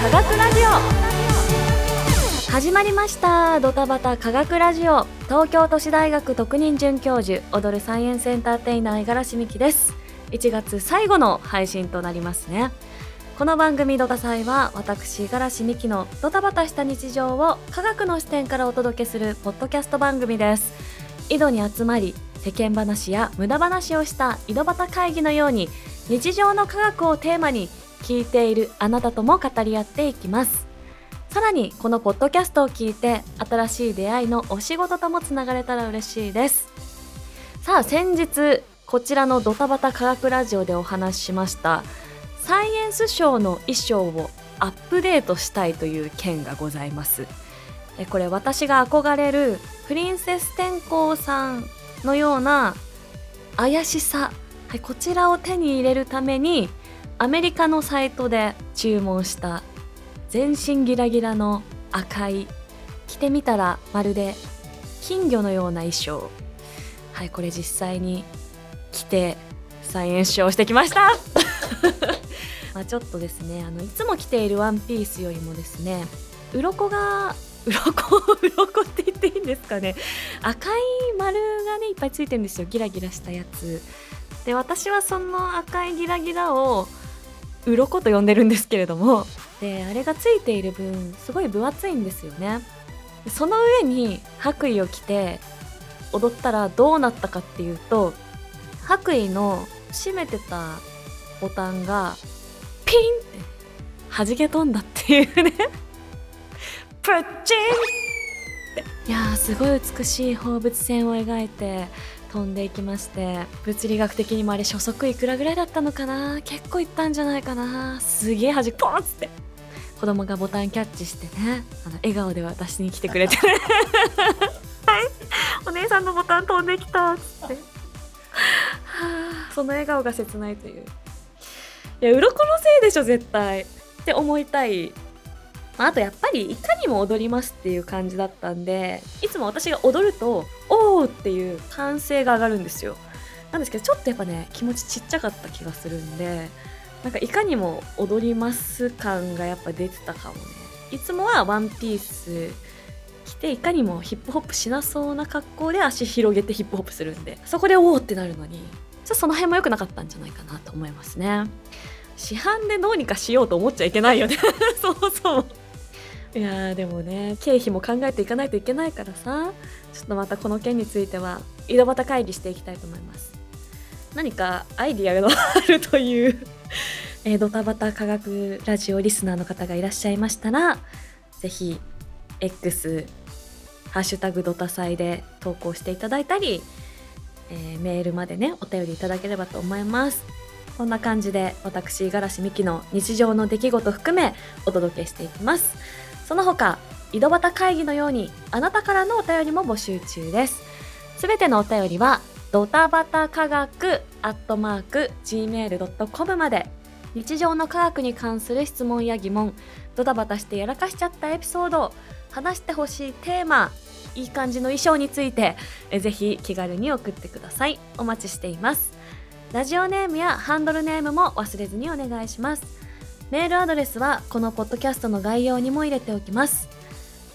科学ラジオ。始まりました。ドタバタ科学ラジオ。東京都市大学特任准教授踊るサイエンスエンターテイナー五十嵐美希です。1月最後の配信となりますね。この番組ドタ祭は私五十嵐美希のドタバタした日常を科学の視点からお届けするポッドキャスト番組です。井戸に集まり世間話や無駄話をした井戸端会議のように日常の科学をテーマに聞いているあなたとも語り合っていきます。さらにこのポッドキャストを聞いて新しい出会いのお仕事ともつながれたら嬉しいです。さあ先日こちらのドタバタ科学ラジオでお話ししました。サイエンスショーの衣装をアップデートしたいという件がございます。えこれ私が憧れるプリンセス天功さんのような怪しさ、はい、こちらを手に入れるためにアメリカのサイトで注文した全身ギラギラの赤い着てみたらまるで金魚のような衣装。はいこれ実際に着てサイエンスショーをしてきました。まあちょっとですねあのいつも着ているワンピースよりもですね鱗が鱗鱗って言っていいんですかね。赤い丸がねいっぱいついてるんですよ。ギラギラしたやつ。で私はその赤いギラギラを鱗と呼んでるんですけれどもであれがついている分すごい分厚いんですよね。その上に白衣を着て踊ったらどうなったかっていうと白衣の閉めてたボタンがピンって弾け飛んだっていうね。プッチンいやすごい美しい放物線を描いて飛んでいきまして物理学的にもあれ初速いくらぐらいだったのかな？結構いったんじゃないかな？すげえ端ポンっつって。子供がボタンキャッチしてねあの笑顔で私に来てくれてはい。お姉さんのボタン飛んできたっつって。その笑顔が切ないという。いや鱗のせいでしょ絶対。って思いたいまあ、あとやっぱりいかにも踊りますっていう感じだったんでいつも私が踊るとおーっていう歓声が上がるんですよ。なんですけどちょっとやっぱね気持ちちっちゃかった気がするんでなんかいかにも踊ります感がやっぱ出てたかもね。いつもはワンピース着ていかにもヒップホップしなそうな格好で足広げてヒップホップするんでそこでおおってなるのにちょっとその辺も良くなかったんじゃないかなと思いますね。市販でどうにかしようと思っちゃいけないよね。そうそう。いやでもね経費も考えていかないといけないからさ。ちょっとまたこの件については井戸端会議していきたいと思います。何かアイディアがあるという えー、ドタバタ科学ラジオリスナーの方がいらっしゃいましたらぜひ X ハッシュタグドタ祭で投稿していただいたり、えー、メールまでねお便りいただければと思います。こんな感じで私五十嵐美希の日常の出来事含めお届けしていきます。その他井戸端会議のようにあなたからのお便りも募集中です。すべてのお便りはドタバタ科学アットマーク gmail.com まで。日常の科学に関する質問や疑問ドタバタしてやらかしちゃったエピソード話してほしいテーマいい感じの衣装についてえぜひ気軽に送ってください。お待ちしています。ラジオネームやハンドルネームも忘れずにお願いします。メールアドレスはこのポッドキャストの概要にも入れておきます。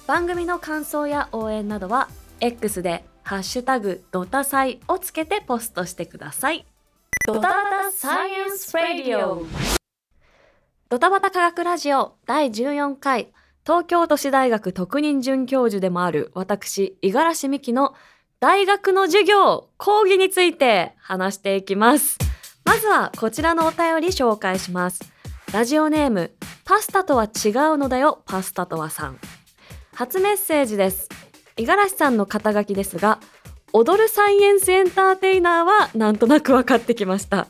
番組の感想や応援などは X でハッシュタグドタサイをつけてポストしてください。ドタバタサイエンスラディオ。ドタバタ科学ラジオ第14回。東京都市大学特任准教授でもある私五十嵐美希の大学の授業講義について話していきます。まずはこちらのお便り紹介します。ラジオネームパスタとは違うのだよパスタとはさん。初メッセージです。五十嵐さんの肩書きですが踊るサイエンスエンターテイナーはなんとなく分かってきました。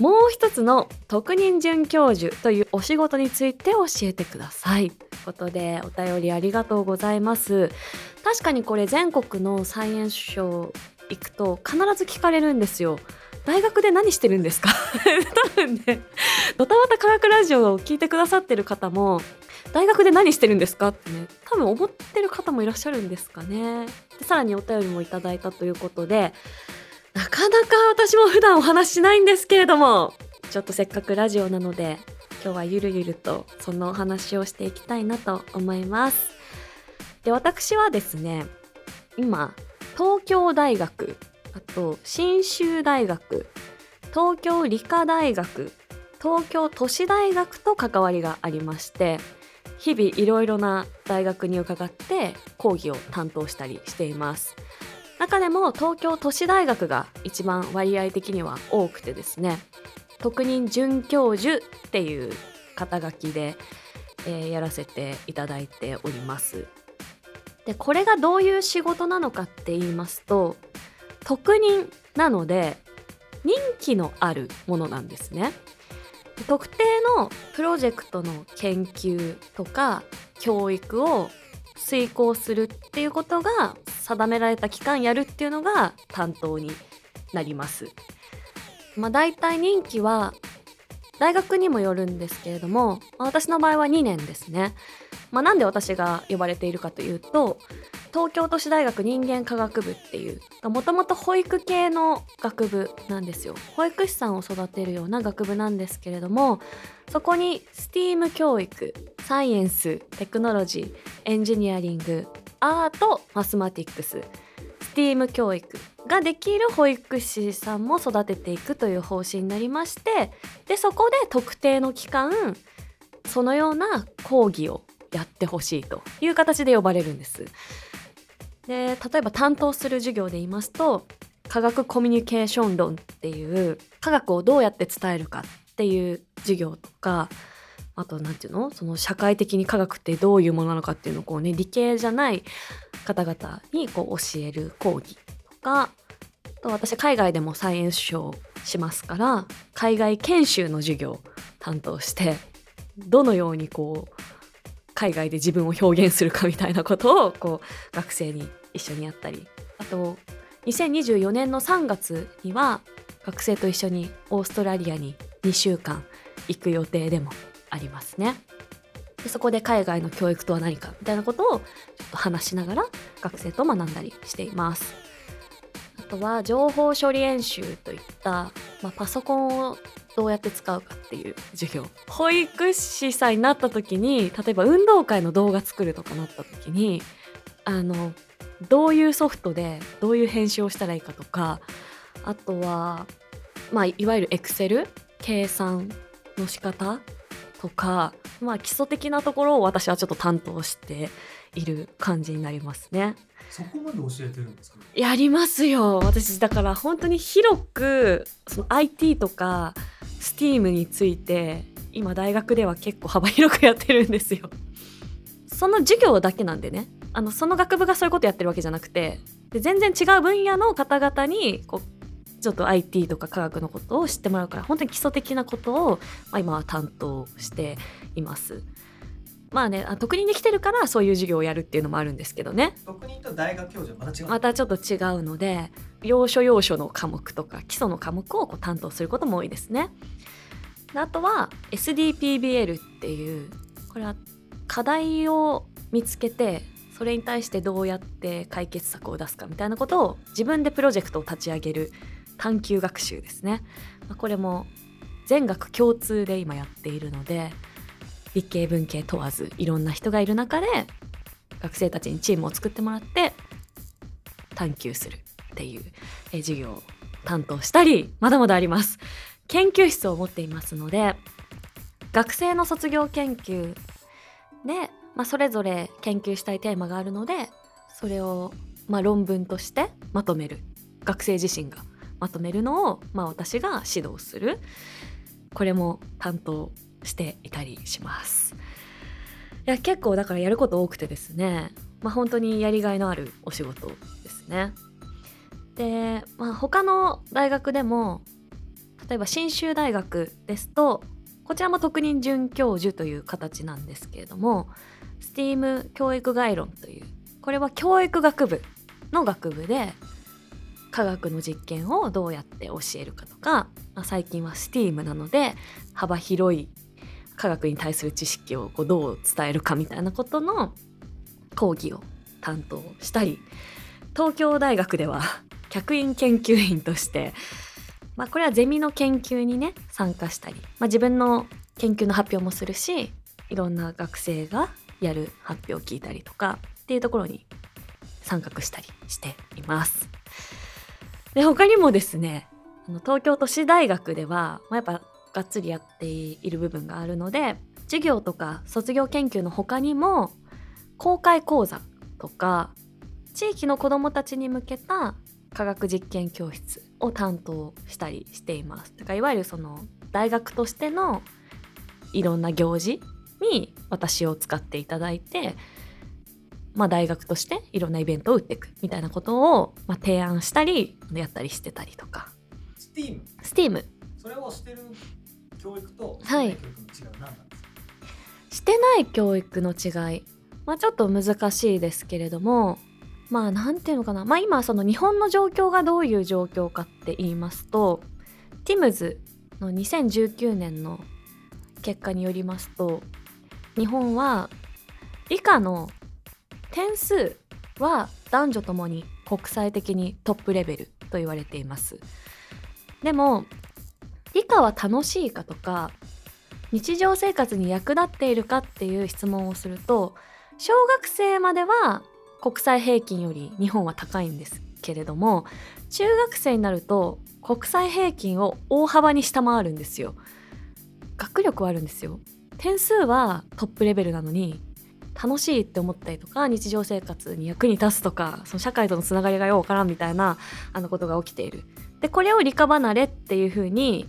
もう一つの特任准教授というお仕事について教えてください。ということでお便りありがとうございます。確かにこれ全国のサイエンスショー行くと必ず聞かれるんですよ。大学で何してるんですか？多分ねドタバタ科学ラジオを聞いてくださってる方も大学で何してるんですか？ってね多分思ってる方もいらっしゃるんですかね。でさらにお便りもいただいたということでなかなか私も普段お話ししないんですけれどもちょっとせっかくラジオなので今日はゆるゆるとそのお話をしていきたいなと思います。で私はですね今東京大学あと信州大学東京理科大学東京都市大学と関わりがありまして日々いろいろな大学に伺って講義を担当したりしています。中でも東京都市大学が一番割合的には多くてですね特任准教授っていう肩書きで、えー、やらせていただいております。でこれがどういう仕事なのかって言いますと特任なので任期のあるものなんですね特定のプロジェクトの研究とか教育を遂行するっていうことが定められた期間やるっていうのが担当になります。まあ、大体任期は大学にもよるんですけれども、私の場合は2年ですね。まあ、なんで私が呼ばれているかというと東京都市大学人間科学部っていうもともと保育系の学部なんですよ保育士さんを育てるような学部なんですけれどもそこに STEAM 教育サイエンステクノロジーエンジニアリングアートマスマティックス STEAM 教育ができる保育士さんも育てていくという方針になりましてでそこで特定の期間そのような講義をやってほしいという形で呼ばれるんです。で例えば担当する授業で言いますと科学コミュニケーション論っていう科学をどうやって伝えるかっていう授業とかあと何て言うのその社会的に科学ってどういうものなのかっていうのをこうね理系じゃない方々にこう教える講義とかあと私海外でもサイエンスショーしますから海外研修の授業担当してどのようにこう海外で自分を表現するかみたいなことをこう学生に一緒にやったりあと2024年の3月には学生と一緒にオーストラリアに2週間行く予定でもありますね。でそこで海外の教育とは何かみたいなことをちょっと話しながら学生と学んだりしています。あとは情報処理演習といった、まあ、パソコンをどうやって使うかっていう授業保育士さんになった時に例えば運動会の動画作るとかなった時にあのどういうソフトでどういう編集をしたらいいかとかあとはまあいわゆるエクセル計算の仕方とかまあ基礎的なところを私はちょっと担当している感じになりますね。そこまで教えてるんですか？やりますよ私だから本当に広くその IT とか STEAM について今大学では結構幅広くやってるんですよ。その授業だけなんでねあのその学部がそういうことやってるわけじゃなくてで全然違う分野の方々にこうちょっと IT とか科学のことを知ってもらうから本当に基礎的なことを、まあ、今は担当しています。まあね特任で来てるからそういう授業をやるっていうのもあるんですけどね。特任と大学教授はまた違うまたちょっと違うので要所要所の科目とか基礎の科目をこう担当することも多いですね。あとは SDPBL っていうこれは課題を見つけてそれに対してどうやって解決策を出すかみたいなことを自分でプロジェクトを立ち上げる探究学習ですね。まあこれも全学共通で今やっているので理系文系問わずいろんな人がいる中で学生たちにチームを作ってもらって探究するっていう授業を担当したりまだまだあります。研究室を持っていますので学生の卒業研究で、まあ、それぞれ研究したいテーマがあるのでそれをまあ論文としてまとめる学生自身がまとめるのを、まあ、私が指導するこれも担当していたりします。いや結構だからやること多くてですね、まあ、本当にやりがいのあるお仕事ですね。で、まあ、他の大学でも例えば信州大学ですとこちらも特任准教授という形なんですけれども STEAM 教育概論という。これは教育学部の学部で科学の実験をどうやって教えるかとか、まあ、最近は STEAM なので幅広い科学に対する知識をこうどう伝えるかみたいなことの講義を担当したり。東京大学では客員研究員として、まあ、これはゼミの研究にね参加したり、まあ、自分の研究の発表もするしいろんな学生がやる発表を聞いたりとかっていうところに参画したりしています。で他にもですね東京都市大学では、まあ、やっぱがっつりやっている部分があるので授業とか卒業研究の他にも公開講座とか地域の子どもたちに向けた科学実験教室を担当したりしています。だからいわゆるその大学としてのいろんな行事に私を使っていただいて、まあ、大学としていろんなイベントを打っていくみたいなことを、まあ、提案したりやったりしてたりとか。STEAM STEAM それをしてる教育とはい。してない教育の違いは何なんですか、してない教育の違い、まあ、ちょっと難しいですけれどもまあなんていうのかな。まあ今その日本の状況がどういう状況かって言いますと TIMS の2019年の結果によりますと日本は理科の点数は男女ともに国際的にトップレベルと言われています。でも理科は楽しいかとか日常生活に役立っているかっていう質問をすると小学生までは国際平均より日本は高いんですけれども中学生になると国際平均を大幅に下回るんですよ。学力はあるんですよ。点数はトップレベルなのに楽しいって思ったりとか日常生活に役に立つとかその社会とのつながりがようわからんみたいなあのことが起きている。でこれを理科離れっていうふうに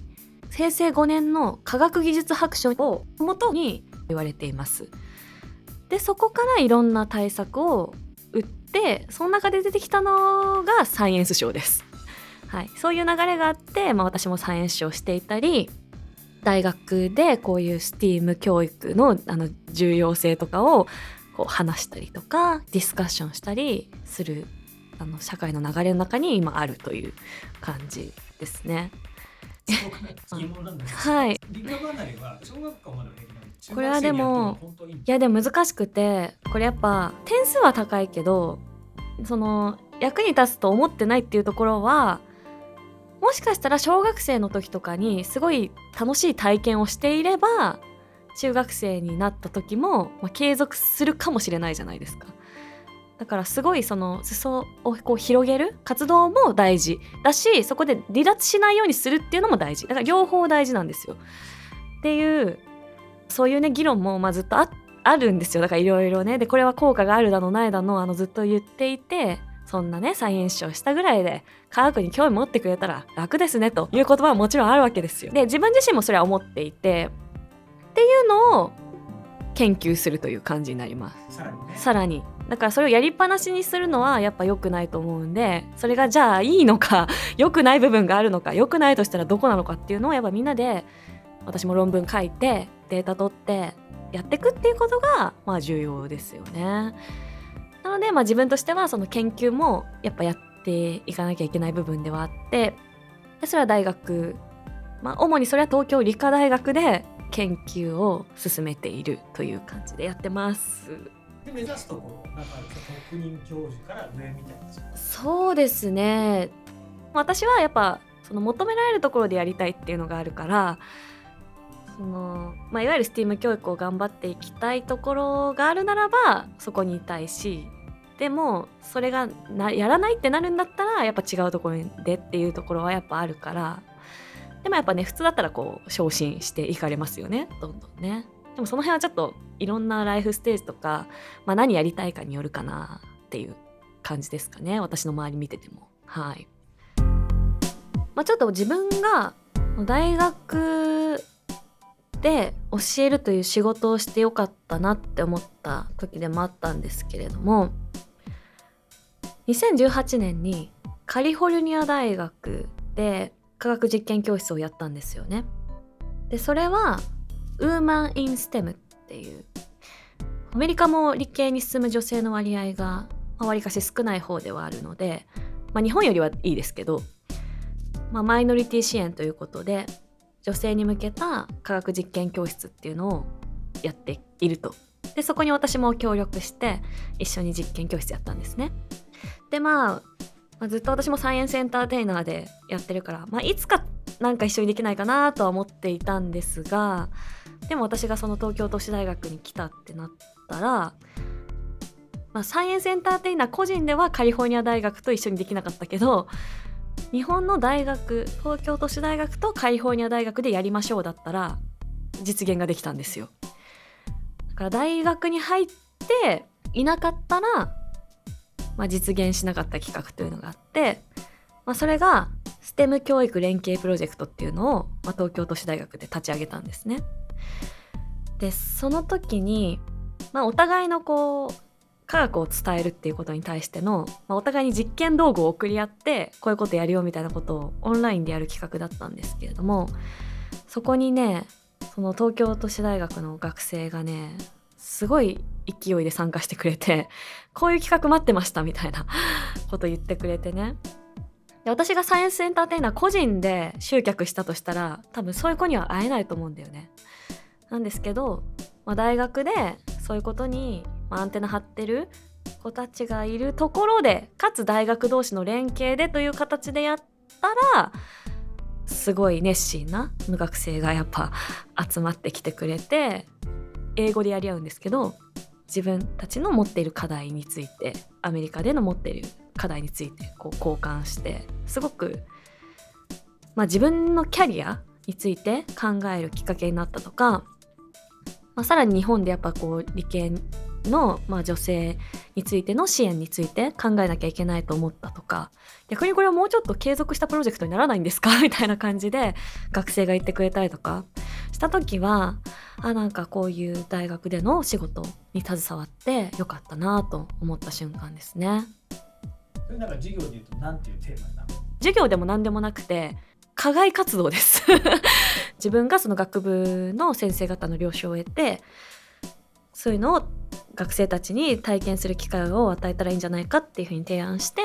平成5年の科学技術白書を元に言われています。でそこからいろんな対策を打ってその中で出てきたのがサイエンス賞です、はい、そういう流れがあって、まあ、私もサイエンス賞をしていたり大学でこういう STEAM 教育のあの重要性とかをこう話したりとかディスカッションしたりするあの社会の流れの中に今あるという感じですね。すごく疑問なんですけど、はい。理科離れは小学校までは平気なのにこれはでもいやでも難しくてこれやっぱ点数は高いけどその役に立つと思ってないっていうところはもしかしたら小学生の時とかにすごい楽しい体験をしていれば中学生になった時も、まあ、継続するかもしれないじゃないですか。だからすごいその裾をこう広げる活動も大事だしそこで離脱しないようにするっていうのも大事だから両方大事なんですよ。っていうそういうね議論もまあずっとあるんですよだからいろいろねでこれは効果があるだのないだのあのずっと言っていてそんなねサイエンス賞したぐらいで科学に興味持ってくれたら楽ですねという言葉はもちろんあるわけですよ。で自分自身もそれは思っていてっていうのを研究するという感じになります。さらにねさらにだからそれをやりっぱなしにするのはやっぱ良くないと思うんでそれがじゃあいいのか 良くない部分があるのか良くないとしたらどこなのかっていうのをやっぱみんなで私も論文書いてデータ取ってやっていくっていうことがまあ重要ですよね。なのでまあ自分としてはその研究もやっぱやっていかなきゃいけない部分ではあってでそれは大学まあ主にそれは東京理科大学で研究を進めているという感じでやってます。で目指すところなんか特任教授から上みたいなそうですね私はやっぱその求められるところでやりたいっていうのがあるからその、まあ、いわゆる STEAM 教育を頑張っていきたいところがあるならばそこにいたいしでもそれがやらないってなるんだったらやっぱ違うところでっていうところはやっぱあるから。でもやっぱね普通だったらこう昇進していかれますよね。どんどんね。でもその辺はちょっといろんなライフステージとか、まあ、何やりたいかによるかなっていう感じですかね。私の周り見てても。はい、まあ、ちょっと自分が大学で教えるという仕事をしてよかったなって思った時でもあったんですけれども2018年にカリフォルニア大学で科学実験教室をやったんですよね。でそれはウーマン・イン・ステムっていうアメリカも理系に進む女性の割合がわりかし少ない方ではあるので、まあ、日本よりはいいですけど、まあ、マイノリティ支援ということで女性に向けた科学実験教室っていうのをやっていると。でそこに私も協力して一緒に実験教室やったんですね。でまあ、まあ、ずっと私もサイエンスエンターテイナーでやってるから、まあ、いつかなんか一緒にできないかなとは思っていたんですがでも私がその東京都市大学に来たってなったら、まあ、サイエンスエンターテイナー個人ではカリフォルニア大学と一緒にできなかったけど日本の大学東京都市大学とカリフォルニア大学でやりましょうだったら実現ができたんですよ。だから大学に入っていなかったら、まあ、実現しなかった企画というのがあって、まあ、それが STEM 教育連携プロジェクトっていうのを、まあ、東京都市大学で立ち上げたんですね。でその時に、まあ、お互いのこう科学を伝えるっていうことに対しての、まあ、お互いに実験道具を送り合ってこういうことやるよみたいなことをオンラインでやる企画だったんですけれどもそこにねその東京都市大学の学生がねすごい勢いで参加してくれてこういう企画待ってましたみたいな こと言ってくれてね。で私がサイエンスエンターテイナー個人で集客したとしたら多分そういう子には会えないと思うんだよね。なんですけど、まあ、大学でそういうことに、アンテナ張ってる子たちがいるところでかつ大学同士の連携でという形でやったらすごい熱心な無学生がやっぱ集まってきてくれて英語でやり合うんですけど自分たちの持っている課題についてアメリカでの持っている課題についてこう交換してすごく、まあ、自分のキャリアについて考えるきっかけになったとか、まあ、さらに日本でやっぱこう理系の、まあ、女性についての支援について考えなきゃいけないと思ったとか逆にこれはもうちょっと継続したプロジェクトにならないんですか？みたいな感じで学生が言ってくれたりとか。した時はあなんかこういう大学での仕事に携わってよかったなと思った瞬間ですね。それなんか授業で言うと何ていうテーマになる？の授業でも何でもなくて課外活動です。自分がその学部の先生方の了承を得てそういうのを学生たちに体験する機会を与えたらいいんじゃないかっていうふうに提案して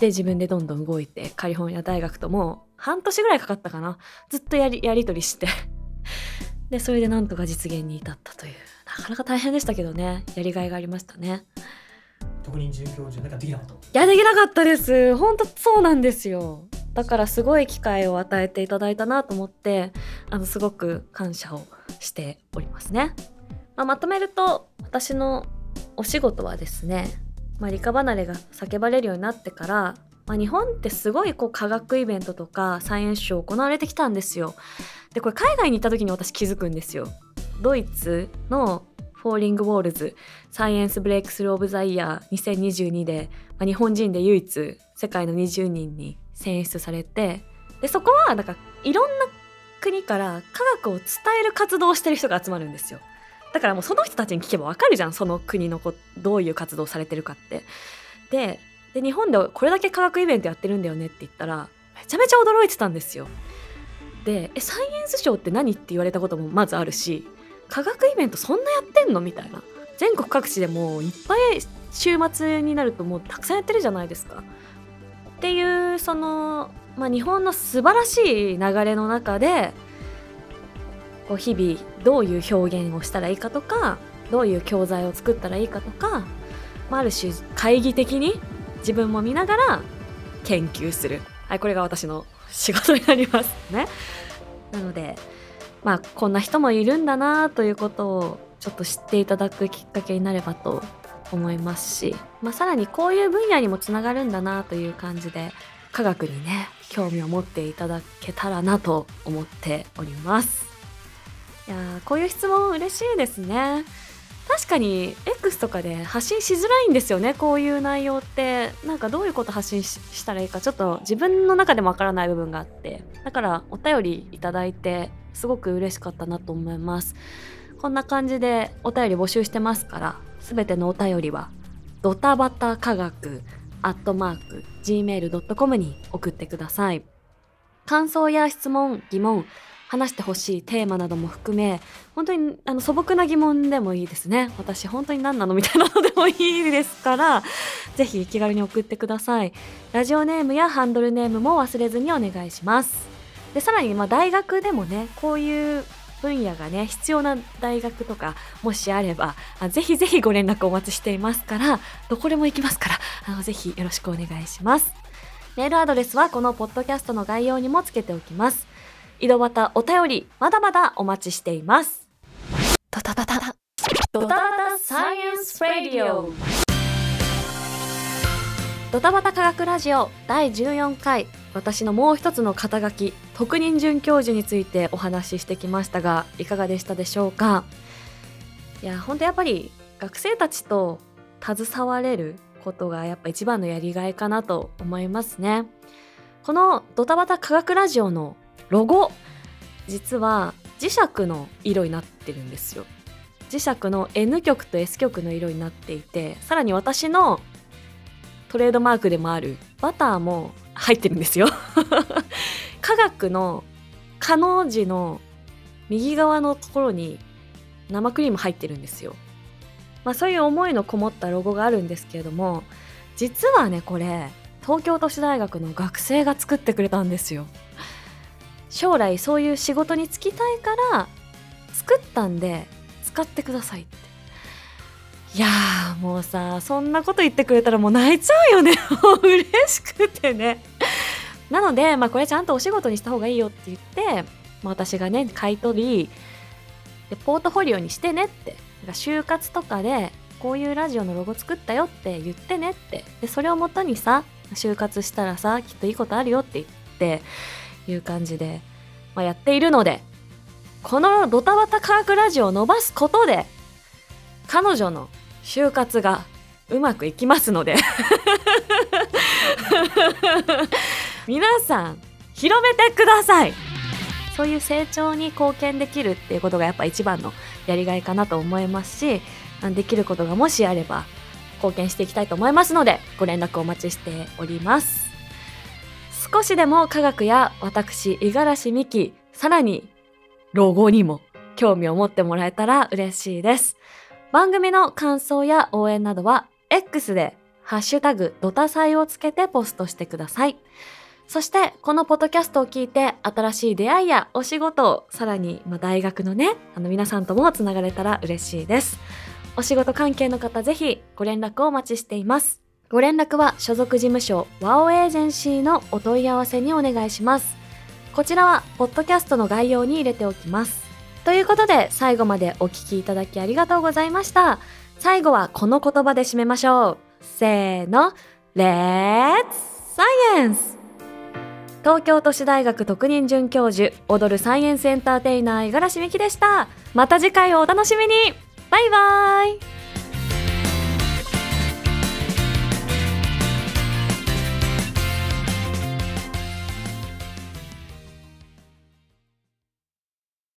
で自分でどんどん動いてカリフォルニア大学とも半年ぐらいかかったかな。ずっとやりやり取りして でそれでなんとか実現に至ったという。なかなか大変でしたけどね。やりがいがありましたね。特任准教授なんかできなかった？いやできなかったです。本当そうなんですよ。だからすごい機会を与えていただいたなと思ってあのすごく感謝をしておりますね、まあ、まとめると私のお仕事はですね、まあ、理科離れが叫ばれるようになってから、まあ、日本ってすごいこう科学イベントとかサイエンスショー行われてきたんですよでこれ海外に行った時に私気づくんですよ。ドイツの Falling Walls Science Breakthrough of the Year 2022で、まあ、日本人で唯一世界の20人に選出されてでそこはなんかいろんな国から科学を伝える活動をしてる人が集まるんですよ。だからもうその人たちに聞けばわかるじゃんその国のこどういう活動されてるかって。でで日本でこれだけ科学イベントやってるんだよねって言ったらめちゃめちゃ驚いてたんですよ。でえサイエンスショーって何って言われたこともまずあるし科学イベントそんなやってんのみたいな。全国各地でもういっぱい週末になるともうたくさんやってるじゃないですか。っていうその、まあ、日本の素晴らしい流れの中でこう日々どういう表現をしたらいいかとかどういう教材を作ったらいいかとか、まあ、ある種懐疑的に自分も見ながら研究する、はい、これが私の仕事になります。ね。なのでまあこんな人もいるんだなということをちょっと知っていただくきっかけになればと思いますし、まあ、さらにこういう分野にもつながるんだなという感じで科学にね興味を持っていただけたらなと思っております。いやーこういう質問嬉しいですね確かに X とかで発信しづらいんですよねこういう内容って。なんかどういうこと発信したらいいか。ちょっと自分の中でもわからない部分があって。だからお便りいただいてすごく嬉しかったなと思います。こんな感じでお便り募集してますからすべてのお便りはドタバタ科学アットマーク gmail.com に送ってください。感想や質問疑問話してほしいテーマなども含め本当にあの素朴な疑問でもいいですね。私本当に何なのみたいなのでもいいですからぜひ気軽に送ってください。ラジオネームやハンドルネームも忘れずにお願いします。でさらにまあ大学でもねこういう分野がね必要な大学とかもしあればあぜひぜひご連絡お待ちしていますからどこでも行きますからあのぜひよろしくお願いします。メールアドレスはこのポッドキャストの概要にもつけておきます。井戸端お便りまだまだお待ちしています。ドタバタドタバタサイエンスラディオ。ドタバタ科学ラジオ第14回。私のもう一つの肩書き特任准教授についてお話ししてきましたがいかがでしたでしょうか？いや本当やっぱり学生たちと携われることがやっぱ一番のやりがいかなと思いますね。このドタバタ科学ラジオのロゴ。実は磁石の色になってるんですよ。磁石の N 極と S 極の色になっていてさらに私のトレードマークでもあるバターも入ってるんですよ。科学の「可の字の右側のところに生クリーム入ってるんですよ。まあそういう思いのこもったロゴがあるんですけれども実はねこれ東京都市大学の学生が作ってくれたんですよ。将来そういう仕事に就きたいから作ったんで使ってくださいって。いやーもうさそんなこと言ってくれたらもう泣いちゃうよね。嬉しくてね。なので、まあ、これちゃんとお仕事にした方がいいよって言って、まあ、私がね買い取りでポートフォリオにしてねって。就活とかでこういうラジオのロゴ作ったよって言ってねって。でそれをもとにさ就活したらさきっといいことあるよって言っていう感じで、まあ、やっているのでこのドタバタ科学ラジオを伸ばすことで彼女の就活がうまくいきますので 皆さん広めてください。そういう成長に貢献できるっていうことがやっぱ一番のやりがいかなと思いますしできることがもしあれば貢献していきたいと思いますのでご連絡お待ちしております。少しでも科学や私五十嵐美希さらにロゴにも興味を持ってもらえたら嬉しいです。番組の感想や応援などは X でハッシュタグドタサイをつけてポストしてください。そしてこのポッドキャストを聞いて新しい出会いやお仕事をさらにまあ大学のねあの皆さんともつながれたら嬉しいです。お仕事関係の方ぜひご連絡をお待ちしています。ご連絡は所属事務所ワオエージェンシーのお問い合わせにお願いします。こちらはポッドキャストの概要に入れておきます。ということで最後までお聞きいただきありがとうございました。最後はこの言葉で締めましょう。せーのレッツサイエンス。東京都市大学特任准教授踊るサイエンスエンターテイナー五十嵐美希でした。また次回をお楽しみに。バイバイ。